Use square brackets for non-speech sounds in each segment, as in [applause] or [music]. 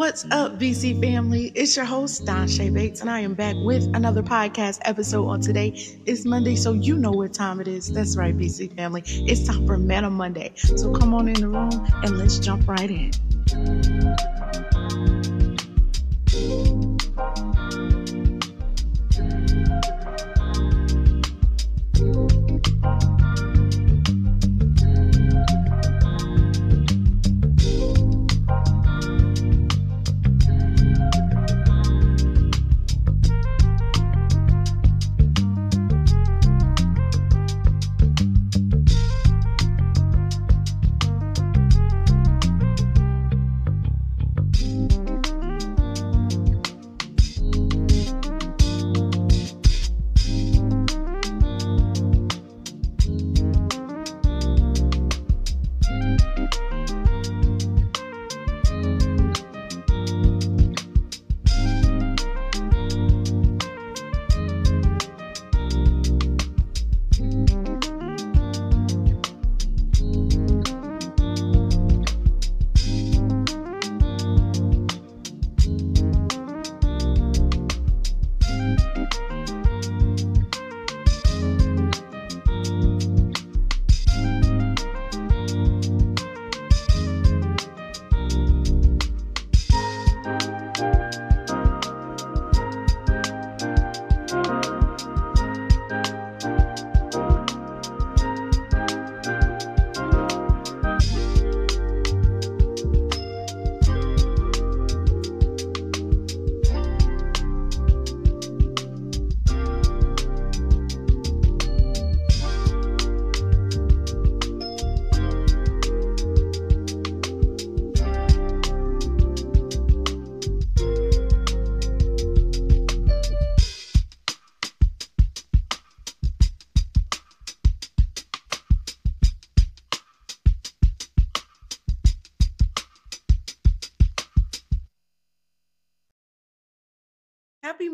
What's up, BC family? It's your host, Don Shay Bates, and I am back with another podcast episode on today. It's Monday, so you know what time it is. That's right, BC family. It's time for Meta Monday. So come on in the room and let's jump right in.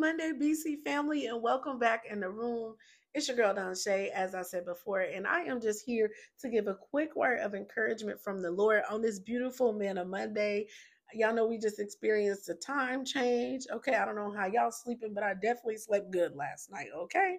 Monday, BC family, and welcome back in the room. It's your girl Don Shay, as I said before, and I am just here to give a quick word of encouragement from the Lord on this beautiful Manna Monday. Y'all know we just experienced a time change. Okay, I don't know how y'all sleeping, but I definitely slept good last night. Okay.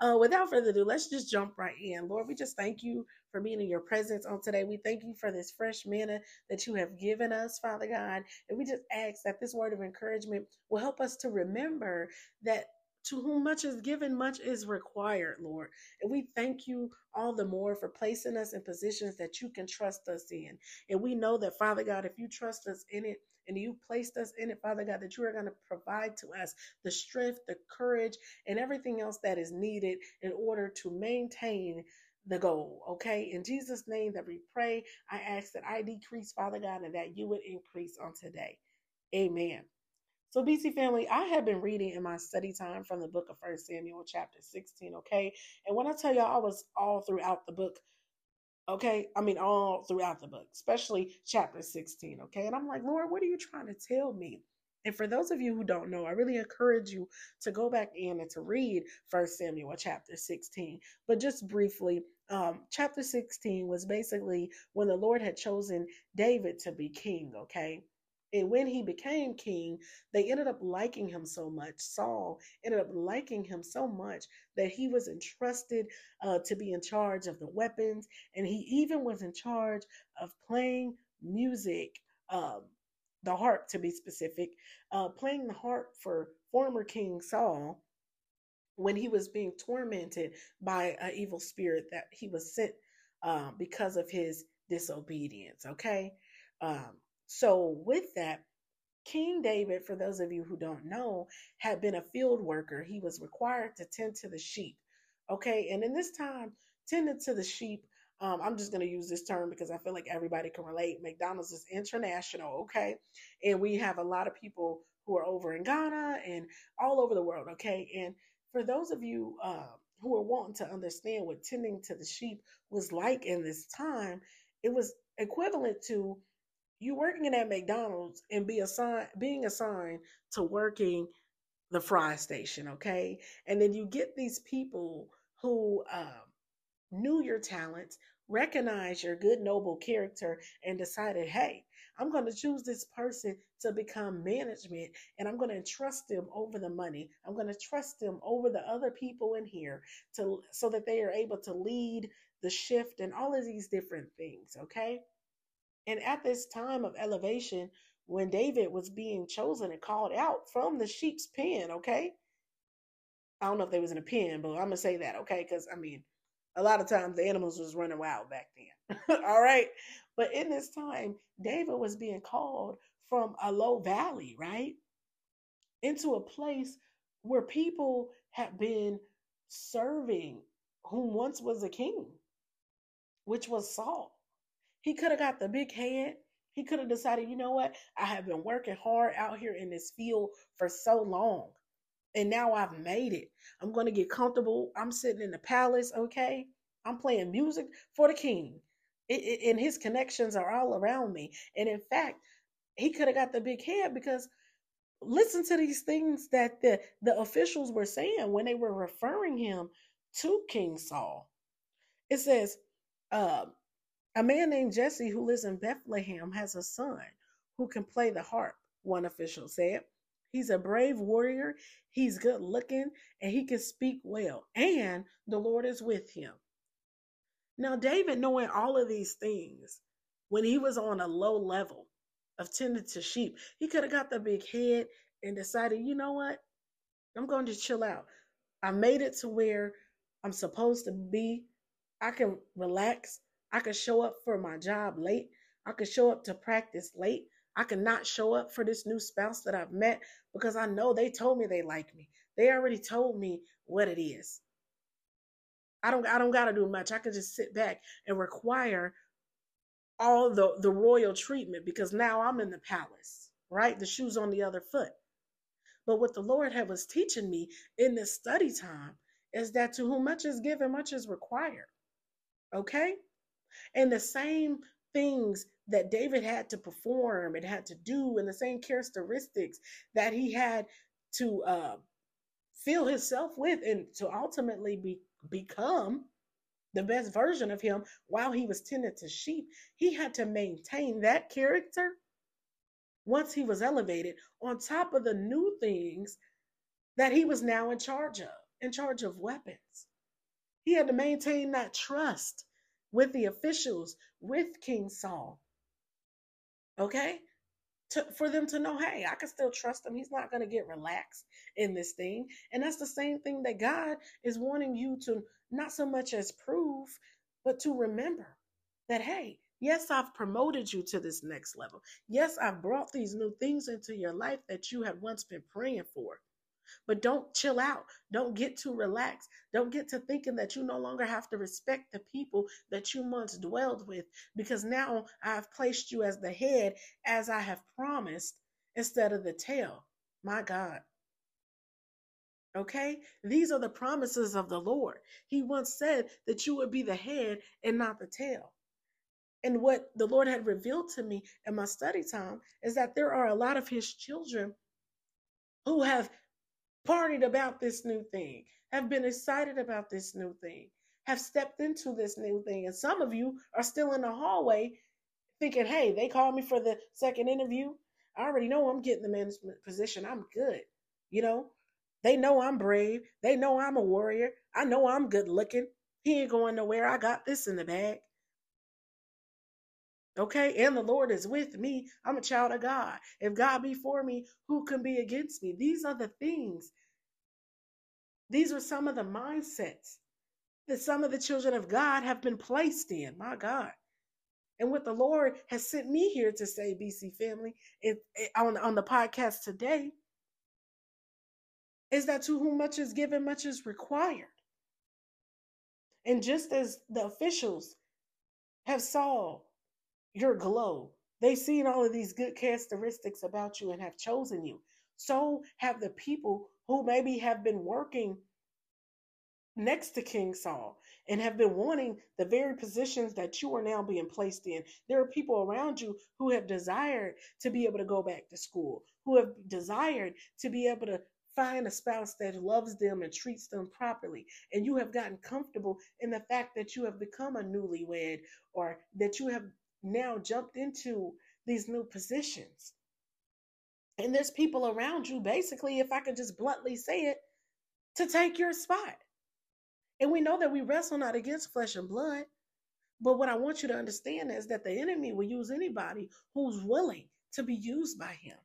Uh, without further ado, let's just jump right in. Lord, we just thank you for being in your presence on today. We thank you for this fresh manna that you have given us, Father God. And we just ask that this word of encouragement will help us to remember that to whom much is given, much is required, Lord. And we thank you all the more for placing us in positions that you can trust us in. And we know that, Father God, if you trust us in it, and you placed us in it, Father God, that you are going to provide to us the strength, the courage, and everything else that is needed in order to maintain the goal. Okay. In Jesus' name that we pray, I ask that I decrease, Father God, and that you would increase on today. Amen. So, BC family, I have been reading in my study time from the book of First Samuel, chapter 16. Okay. And when I tell y'all, I was all throughout the book Okay. I mean, all throughout the book, especially chapter 16. Okay. And I'm like, Lord, what are you trying to tell me? And for those of you who don't know, I really encourage you to go back in and to read First Samuel chapter 16. But just briefly, um, chapter 16 was basically when the Lord had chosen David to be king, okay? And when he became king, they ended up liking him so much. Saul ended up liking him so much that he was entrusted uh, to be in charge of the weapons. And he even was in charge of playing music, um, the harp to be specific, uh, playing the harp for former King Saul when he was being tormented by an evil spirit that he was sent uh, because of his disobedience. Okay. Um, so, with that, King David, for those of you who don't know, had been a field worker. He was required to tend to the sheep. Okay. And in this time, tending to the sheep, um, I'm just going to use this term because I feel like everybody can relate. McDonald's is international. Okay. And we have a lot of people who are over in Ghana and all over the world. Okay. And for those of you uh, who are wanting to understand what tending to the sheep was like in this time, it was equivalent to you working at McDonald's and be assigned being assigned to working the fry station, okay? And then you get these people who um, knew your talents, recognize your good, noble character, and decided, hey, I'm going to choose this person to become management and I'm going to trust them over the money. I'm going to trust them over the other people in here to so that they are able to lead the shift and all of these different things, okay? And at this time of elevation, when David was being chosen and called out from the sheep's pen, okay? I don't know if they was in a pen, but I'm gonna say that, okay? Because I mean, a lot of times the animals was running wild back then. [laughs] All right. But in this time, David was being called from a low valley, right? Into a place where people had been serving whom once was a king, which was Saul. He could have got the big head. He could have decided, you know what? I have been working hard out here in this field for so long. And now I've made it. I'm going to get comfortable. I'm sitting in the palace, okay? I'm playing music for the king. It, it, and his connections are all around me. And in fact, he could have got the big head because listen to these things that the, the officials were saying when they were referring him to King Saul. It says, uh, a man named Jesse who lives in Bethlehem has a son who can play the harp, one official said. He's a brave warrior, he's good looking, and he can speak well, and the Lord is with him. Now, David, knowing all of these things, when he was on a low level of tending to sheep, he could have got the big head and decided, you know what? I'm going to chill out. I made it to where I'm supposed to be. I can relax. I could show up for my job late. I could show up to practice late. I could not show up for this new spouse that I've met because I know they told me they like me. They already told me what it is. I don't I don't got to do much. I can just sit back and require all the the royal treatment because now I'm in the palace, right? The shoes on the other foot. But what the Lord had was teaching me in this study time is that to whom much is given, much is required. Okay? And the same things that David had to perform and had to do, and the same characteristics that he had to uh, fill himself with and to ultimately be become the best version of him while he was tending to sheep, he had to maintain that character once he was elevated on top of the new things that he was now in charge of, in charge of weapons. He had to maintain that trust with the officials, with King Saul. Okay? to, for them to know, hey, I can still trust him. He's not going to get relaxed in this thing. And that's the same thing that God is wanting you to not so much as prove, but to remember that, hey, yes, I've promoted you to this next level. Yes, I've brought these new things into your life that you had once been praying for. But don't chill out. Don't get too relaxed. Don't get to thinking that you no longer have to respect the people that you once dwelled with because now I've placed you as the head as I have promised instead of the tail. My God. Okay? These are the promises of the Lord. He once said that you would be the head and not the tail. And what the Lord had revealed to me in my study time is that there are a lot of his children who have partied about this new thing, have been excited about this new thing, have stepped into this new thing. And some of you are still in the hallway thinking, hey, they called me for the second interview. I already know I'm getting the management position. I'm good. You know, they know I'm brave. They know I'm a warrior. I know I'm good looking. He ain't going nowhere. I got this in the bag. Okay, and the Lord is with me. I'm a child of God. If God be for me, who can be against me? These are the things. These are some of the mindsets that some of the children of God have been placed in. My God. And what the Lord has sent me here to say, BC family, on, on the podcast today, is that to whom much is given, much is required. And just as the officials have saw your glow. They've seen all of these good characteristics about you and have chosen you. So have the people who maybe have been working next to King Saul and have been wanting the very positions that you are now being placed in. There are people around you who have desired to be able to go back to school, who have desired to be able to find a spouse that loves them and treats them properly. And you have gotten comfortable in the fact that you have become a newlywed or that you have now jumped into these new positions. And there's people around you, basically, if I can just bluntly say it, to take your spot. And we know that we wrestle not against flesh and blood. But what I want you to understand is that the enemy will use anybody who's willing to be used by him.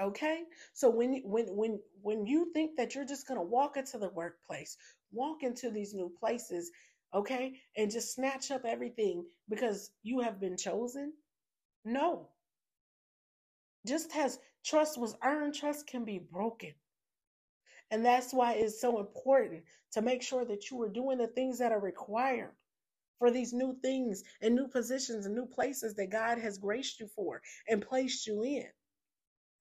Okay? So when when when when you think that you're just going to walk into the workplace, walk into these new places, okay, and just snatch up everything because you have been chosen? No. Just as trust was earned, trust can be broken. And that's why it's so important to make sure that you are doing the things that are required for these new things and new positions and new places that God has graced you for and placed you in.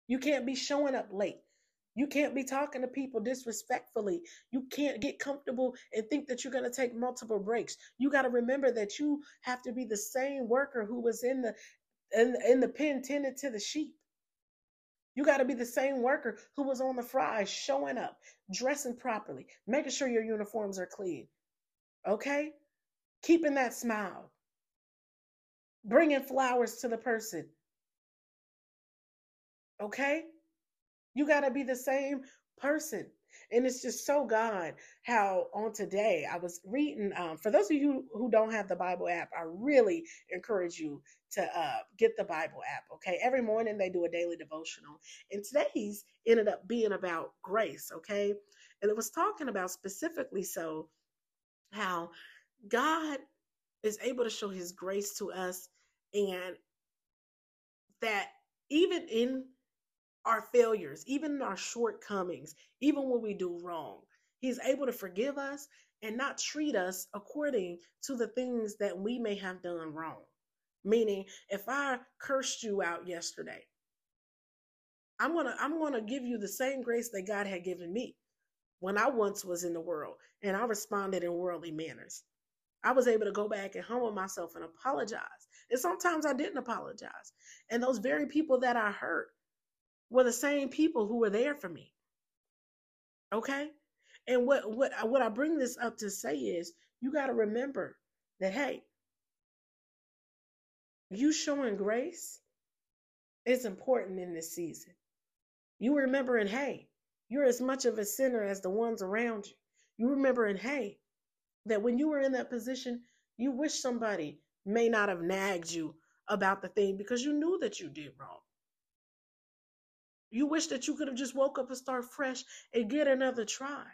You can't be showing up late. You can't be talking to people disrespectfully. You can't get comfortable and think that you're going to take multiple breaks. You got to remember that you have to be the same worker who was in the in, in the pen tended to the sheep. You got to be the same worker who was on the fries, showing up, dressing properly, making sure your uniforms are clean. Okay? Keeping that smile, bringing flowers to the person. Okay? You got to be the same person. And it's just so God how on today I was reading. Um, for those of you who, don't have the Bible app, I really encourage you to uh, get the Bible app. Okay, every morning they do a daily devotional, and today's ended up being about grace. Okay, and it was talking about specifically so how God is able to show His grace to us, and that even in our failures, even our shortcomings, even when we do wrong. He's able to forgive us and not treat us according to the things that we may have done wrong. Meaning, if I cursed you out yesterday, I'm gonna I'm gonna give you the same grace that God had given me when I once was in the world and I responded in worldly manners. I was able to go back and humble myself and apologize. And sometimes I didn't apologize. And those very people that I hurt were the same people who were there for me. Okay? And what what what I bring this up to say is you got to remember that hey, you showing grace is important in this season. You remembering, hey, you're as much of a sinner as the ones around you. You remembering, hey, that when you were in that position, you wish somebody may not have nagged you about the thing because you knew that you did wrong. You wish that you could have just woke up and start fresh and get another try.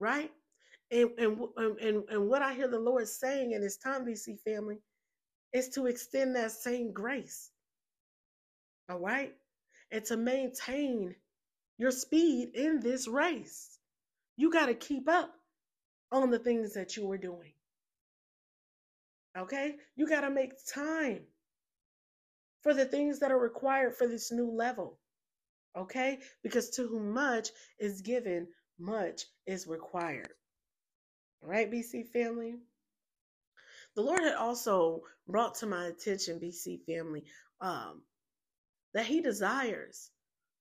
Right? And, and, and, and what I hear the Lord saying in this time, BC family, is to extend that same grace. All right? And to maintain your speed in this race. You got to keep up on the things that you were doing. Okay? You got to make time for the things that are required for this new level. Okay? Because to whom much is given, much is required. All right, BC family? The Lord had also brought to my attention, BC family, um, that He desires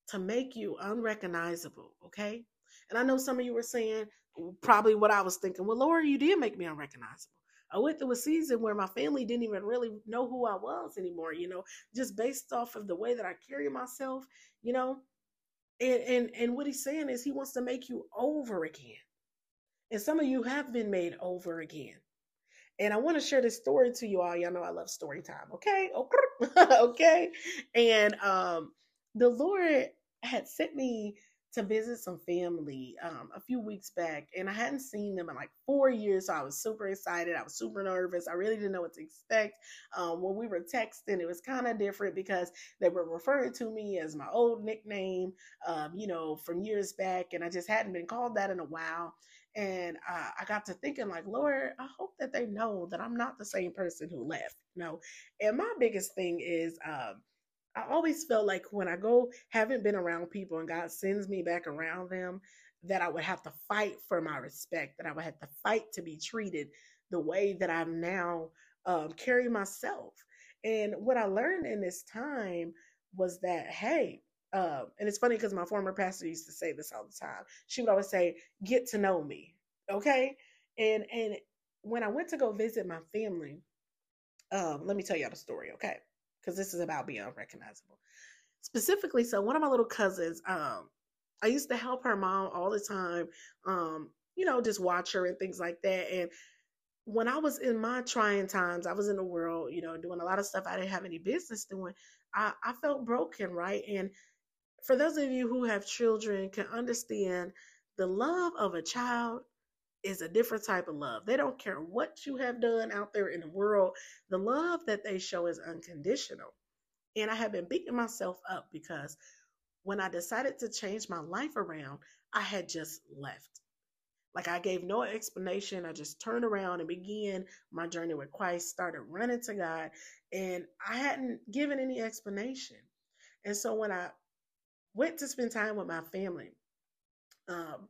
to make you unrecognizable. Okay? And I know some of you were saying, probably what I was thinking, well, Lord, you did make me unrecognizable. I went through a season where my family didn't even really know who I was anymore, you know, just based off of the way that I carry myself, you know. And and and what he's saying is he wants to make you over again. And some of you have been made over again. And I want to share this story to you all. Y'all know I love story time. Okay. [laughs] okay. And um the Lord had sent me to visit some family um, a few weeks back, and I hadn't seen them in like four years. So I was super excited. I was super nervous. I really didn't know what to expect. Um, when we were texting, it was kind of different because they were referring to me as my old nickname, um, you know, from years back, and I just hadn't been called that in a while. And uh, I got to thinking, like, Lord, I hope that they know that I'm not the same person who left, you know. And my biggest thing is, um, I always felt like when I go, haven't been around people and God sends me back around them, that I would have to fight for my respect, that I would have to fight to be treated the way that I'm now um, carry myself. And what I learned in this time was that, hey, uh, and it's funny because my former pastor used to say this all the time. She would always say, "Get to know me," okay. And and when I went to go visit my family, Um, let me tell y'all the story, okay? Because this is about being unrecognizable. Specifically, so one of my little cousins, um, I used to help her mom all the time, um, you know, just watch her and things like that. And when I was in my trying times, I was in the world, you know, doing a lot of stuff I didn't have any business doing. I, I felt broken, right? And for those of you who have children can understand the love of a child is a different type of love. They don't care what you have done out there in the world. The love that they show is unconditional. And I have been beating myself up because when I decided to change my life around, I had just left. Like I gave no explanation. I just turned around and began my journey with Christ, started running to God, and I hadn't given any explanation. And so when I went to spend time with my family, um,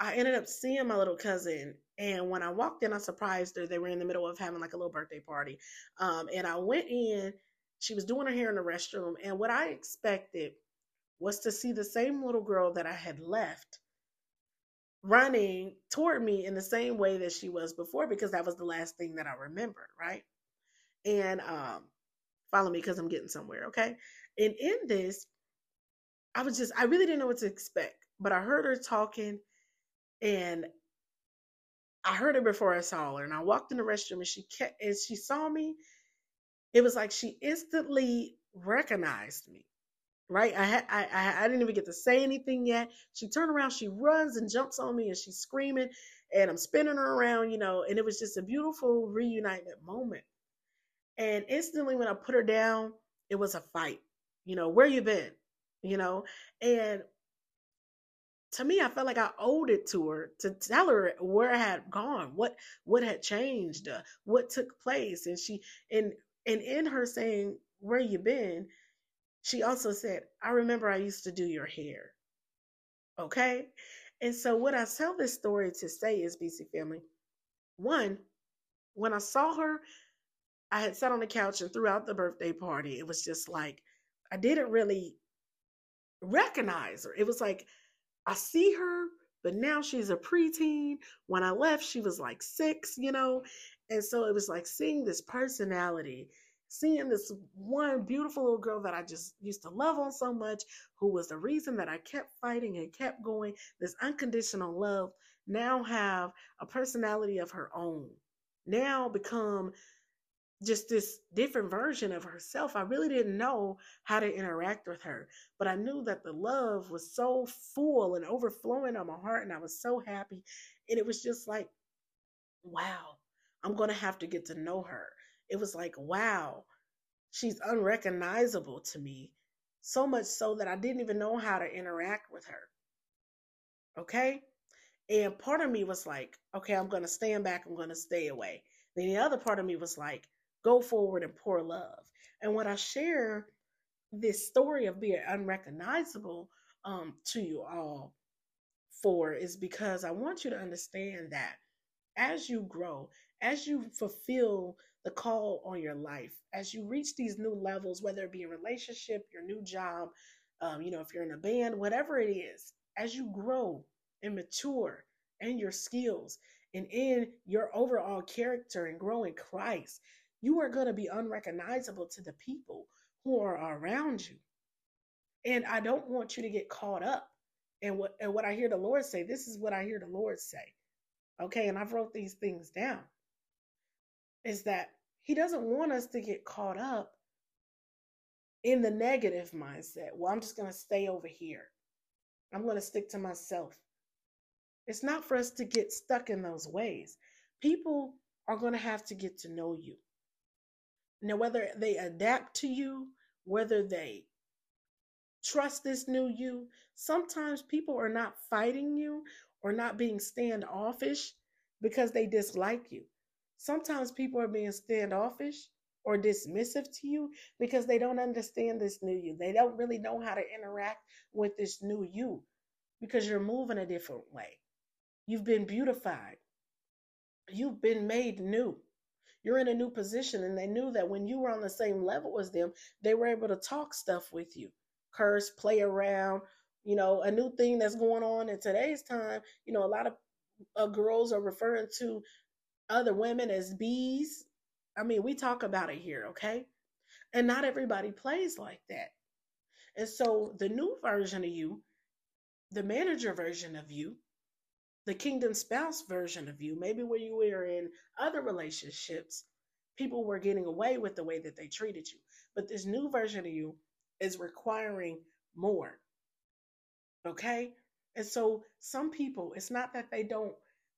I ended up seeing my little cousin. And when I walked in, I surprised her. They were in the middle of having like a little birthday party. Um, and I went in, she was doing her hair in the restroom. And what I expected was to see the same little girl that I had left running toward me in the same way that she was before because that was the last thing that I remembered, right? And um follow me because I'm getting somewhere, okay? And in this, I was just I really didn't know what to expect, but I heard her talking and I heard her before I saw her, and I walked in the restroom, and she kept, as she saw me, it was like she instantly recognized me. Right, I had I, I didn't even get to say anything yet. She turned around, she runs and jumps on me, and she's screaming, and I'm spinning her around, you know. And it was just a beautiful reunitement moment. And instantly, when I put her down, it was a fight. You know, where you been? You know, and to me, I felt like I owed it to her to tell her where I had gone, what what had changed, uh, what took place, and she and and in her saying where you been, she also said, "I remember I used to do your hair." Okay, and so what I tell this story to say is, BC family, one, when I saw her, I had sat on the couch and throughout the birthday party, it was just like I didn't really recognize her. It was like I see her, but now she's a preteen. When I left, she was like six, you know? And so it was like seeing this personality, seeing this one beautiful little girl that I just used to love on so much, who was the reason that I kept fighting and kept going, this unconditional love, now have a personality of her own. Now become just this different version of herself. I really didn't know how to interact with her, but I knew that the love was so full and overflowing on my heart, and I was so happy. And it was just like, wow, I'm going to have to get to know her. It was like, wow, she's unrecognizable to me, so much so that I didn't even know how to interact with her. Okay? And part of me was like, okay, I'm going to stand back, I'm going to stay away. Then the other part of me was like, go forward and pour love. And when I share this story of being unrecognizable um, to you all for is because I want you to understand that as you grow, as you fulfill the call on your life, as you reach these new levels, whether it be a relationship, your new job, um, you know, if you're in a band, whatever it is, as you grow and mature in your skills and in your overall character and grow in Christ, you are going to be unrecognizable to the people who are around you. And I don't want you to get caught up. And what and what I hear the Lord say, this is what I hear the Lord say. Okay, and I've wrote these things down. Is that he doesn't want us to get caught up in the negative mindset. Well, I'm just going to stay over here. I'm going to stick to myself. It's not for us to get stuck in those ways. People are going to have to get to know you. Now, whether they adapt to you, whether they trust this new you, sometimes people are not fighting you or not being standoffish because they dislike you. Sometimes people are being standoffish or dismissive to you because they don't understand this new you. They don't really know how to interact with this new you because you're moving a different way. You've been beautified, you've been made new you're in a new position and they knew that when you were on the same level as them they were able to talk stuff with you curse play around you know a new thing that's going on in today's time you know a lot of uh, girls are referring to other women as bees I mean, we talk about it here, okay? And not everybody plays like that. And so the new version of you, the manager version of you, the kingdom spouse version of you, maybe where you were in other relationships, people were getting away with the way that they treated you. But this new version of you is requiring more. Okay? And so some people, it's not that they don't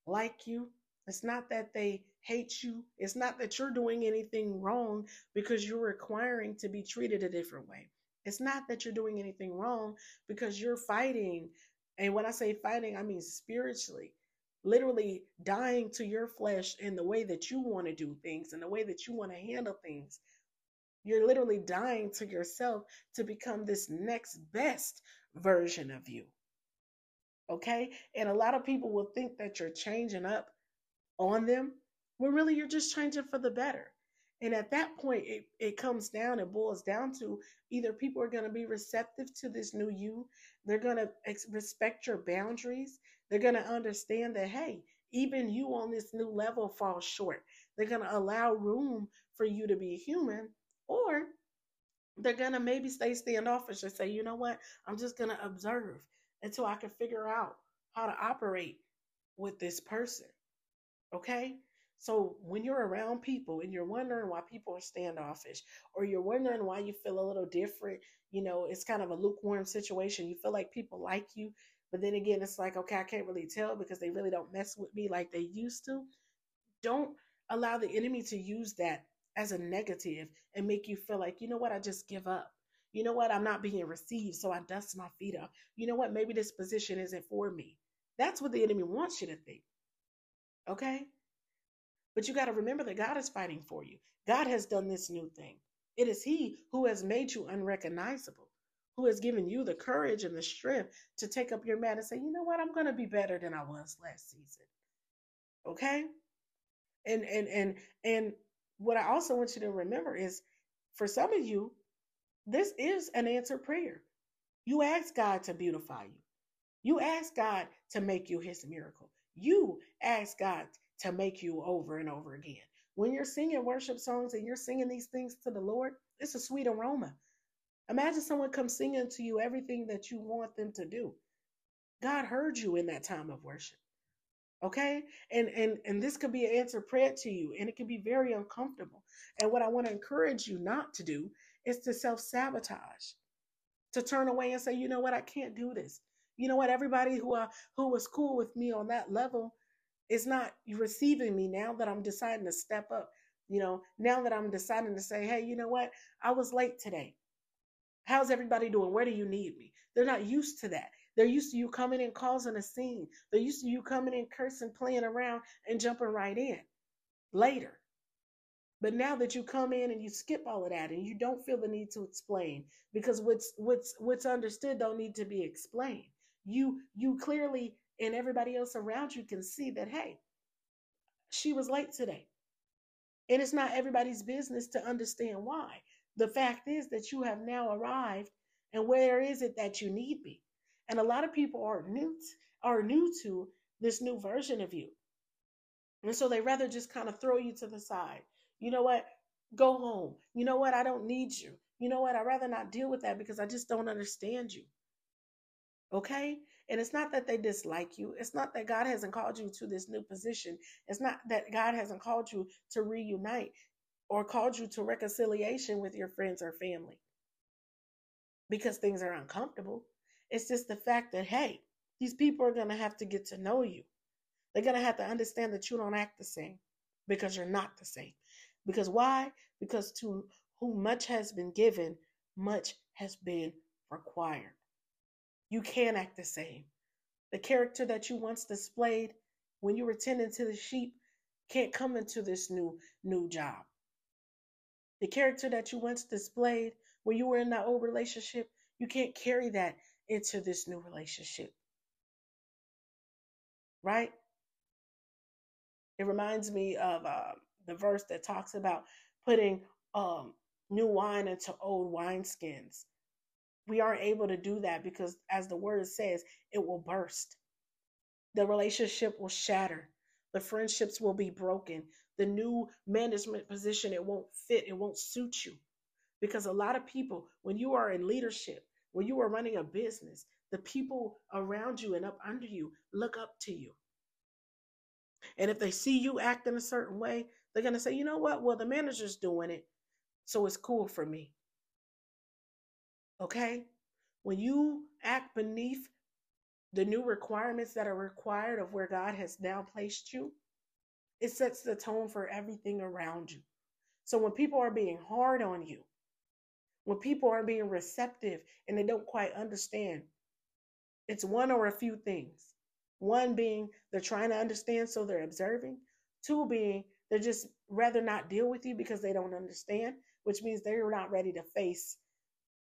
like you, it's not that they hate you, it's not that you're doing anything wrong because you're requiring to be treated a different way. It's not that you're doing anything wrong because you're fighting. And when I say fighting, I mean spiritually, literally dying to your flesh in the way that you want to do things and the way that you want to handle things. You're literally dying to yourself to become this next best version of you. Okay? And a lot of people will think that you're changing up on them, when really you're just changing for the better. And at that point, it, it comes down, it boils down to either people are going to be receptive to this new you, they're going to ex- respect your boundaries, they're going to understand that, hey, even you on this new level fall short. They're going to allow room for you to be human, or they're going to maybe stay standoffish and say, you know what, I'm just going to observe until I can figure out how to operate with this person. Okay? So when you're around people and you're wondering why people are standoffish, or you're wondering why you feel a little different, you know, it's kind of a lukewarm situation. You feel like people like you, but then again, it's like, okay, I can't really tell because they really don't mess with me like they used to. Don't allow the enemy to use that as a negative and make you feel like, you know what, I just give up. You know what, I'm not being received, so I dust my feet off. You know what, maybe this position isn't for me. That's what the enemy wants you to think. Okay? But you got to remember that God is fighting for you. God has done this new thing. It is He who has made you unrecognizable, who has given you the courage and the strength to take up your mat and say, you know what, I'm going to be better than I was last season. Okay? And and and and what I also want you to remember is for some of you, this is an answered prayer. You ask God to beautify you. You ask God to make you his miracle. You ask God to make you over and over again. When you're singing worship songs and you're singing these things to the Lord, it's a sweet aroma. Imagine someone comes singing to you everything that you want them to do. God heard you in that time of worship. Okay? And and and this could be an answer prayer to you and it can be very uncomfortable. And what I want to encourage you not to do is to self-sabotage. To turn away and say, "You know what? I can't do this." You know what? Everybody who uh, who was cool with me on that level is not receiving me now that I'm deciding to step up. You know, now that I'm deciding to say, hey, you know what? I was late today. How's everybody doing? Where do you need me? They're not used to that. They're used to you coming in causing a scene. They're used to you coming in cursing, playing around, and jumping right in later. But now that you come in and you skip all of that and you don't feel the need to explain because what's what's what's understood don't need to be explained. You you clearly and everybody else around you can see that, hey, she was late today. And it's not everybody's business to understand why. The fact is that you have now arrived, and where is it that you need me? And a lot of people are new to, are new to this new version of you. And so they rather just kind of throw you to the side. You know what? Go home. You know what? I don't need you. You know what? I'd rather not deal with that because I just don't understand you. Okay? And it's not that they dislike you. It's not that God hasn't called you to this new position. It's not that God hasn't called you to reunite or called you to reconciliation with your friends or family because things are uncomfortable. It's just the fact that, hey, these people are going to have to get to know you. They're going to have to understand that you don't act the same because you're not the same. Because why? Because to whom much has been given, much has been required. You can't act the same. The character that you once displayed when you were tending to the sheep can't come into this new new job. The character that you once displayed when you were in that old relationship, you can't carry that into this new relationship. Right? It reminds me of uh, the verse that talks about putting um, new wine into old wineskins we aren't able to do that because, as the word says, it will burst. The relationship will shatter. The friendships will be broken. the new management position, it won't fit, it won't suit you. Because a lot of people, when you are in leadership, when you are running a business, the people around you and up under you look up to you. And if they see you acting a certain way, they're going to say, you know what? Well, the manager's doing it. So it's cool for me. Okay? When you act beneath the new requirements that are required of where God has now placed you, it sets the tone for everything around you. So when people are being hard on you, when people are being receptive and they don't quite understand, it's one or a few things. One being they're trying to understand, so they're observing. Two being they're just rather not deal with you because they don't understand, which means they're not ready to face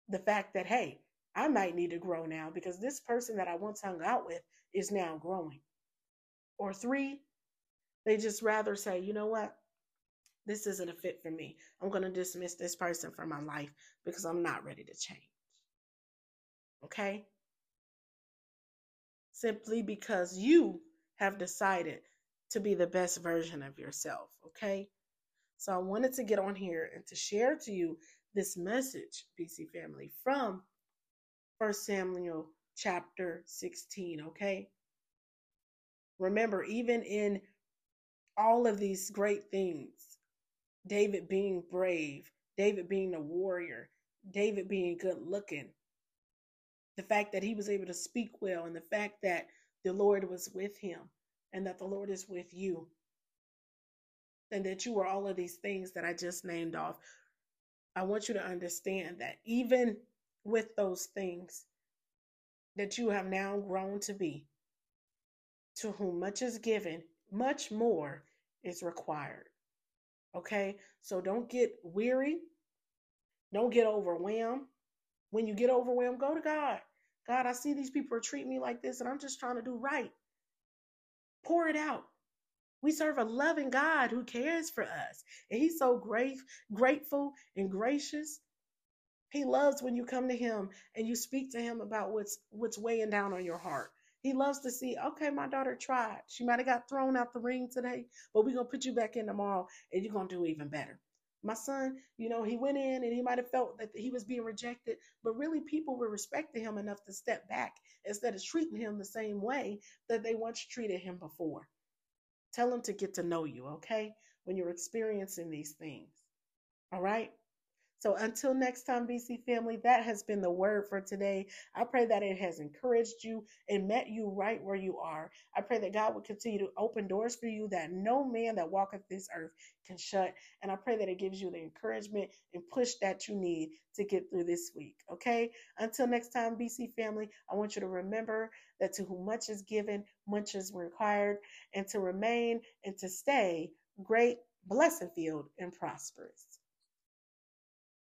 the fact that, hey, I might need to grow now because this person that I once hung out with is now growing. Or three, they just rather say, you know what? This isn't a fit for me. I'm going to dismiss this person from my life because I'm not ready to change. Okay? Simply because you have decided to be the best version of yourself. Okay? So I wanted to get on here and to share to you this message, BC family, from First Samuel chapter 16, okay? Remember, even in all of these great things, David being brave, David being a warrior, David being good looking, the fact that he was able to speak well, and the fact that the Lord was with him, and that the Lord is with you, and that you were all of these things that I just named off. I want you to understand that even with those things that you have now grown to be. To whom much is given, much more is required. Okay? So don't get weary. Don't get overwhelmed. When you get overwhelmed, go to God. God, I see these people are treating me like this, and I'm just trying to do right. Pour it out. We serve a loving God who cares for us. And He's so great, grateful and gracious he loves when you come to him and you speak to him about what's what's weighing down on your heart. He loves to see, okay, my daughter tried. She might have got thrown out the ring today, but we're gonna put you back in tomorrow and you're gonna do even better. My son, you know, he went in and he might have felt that he was being rejected, but really people were respecting him enough to step back instead of treating him the same way that they once treated him before. Tell them to get to know you, okay? When you're experiencing these things. All right? So until next time, BC family, that has been the word for today. I pray that it has encouraged you and met you right where you are. I pray that God will continue to open doors for you that no man that walketh this earth can shut. And I pray that it gives you the encouragement and push that you need to get through this week. Okay. Until next time, BC family, I want you to remember that to whom much is given, much is required, and to remain and to stay great, blessed, filled, and prosperous.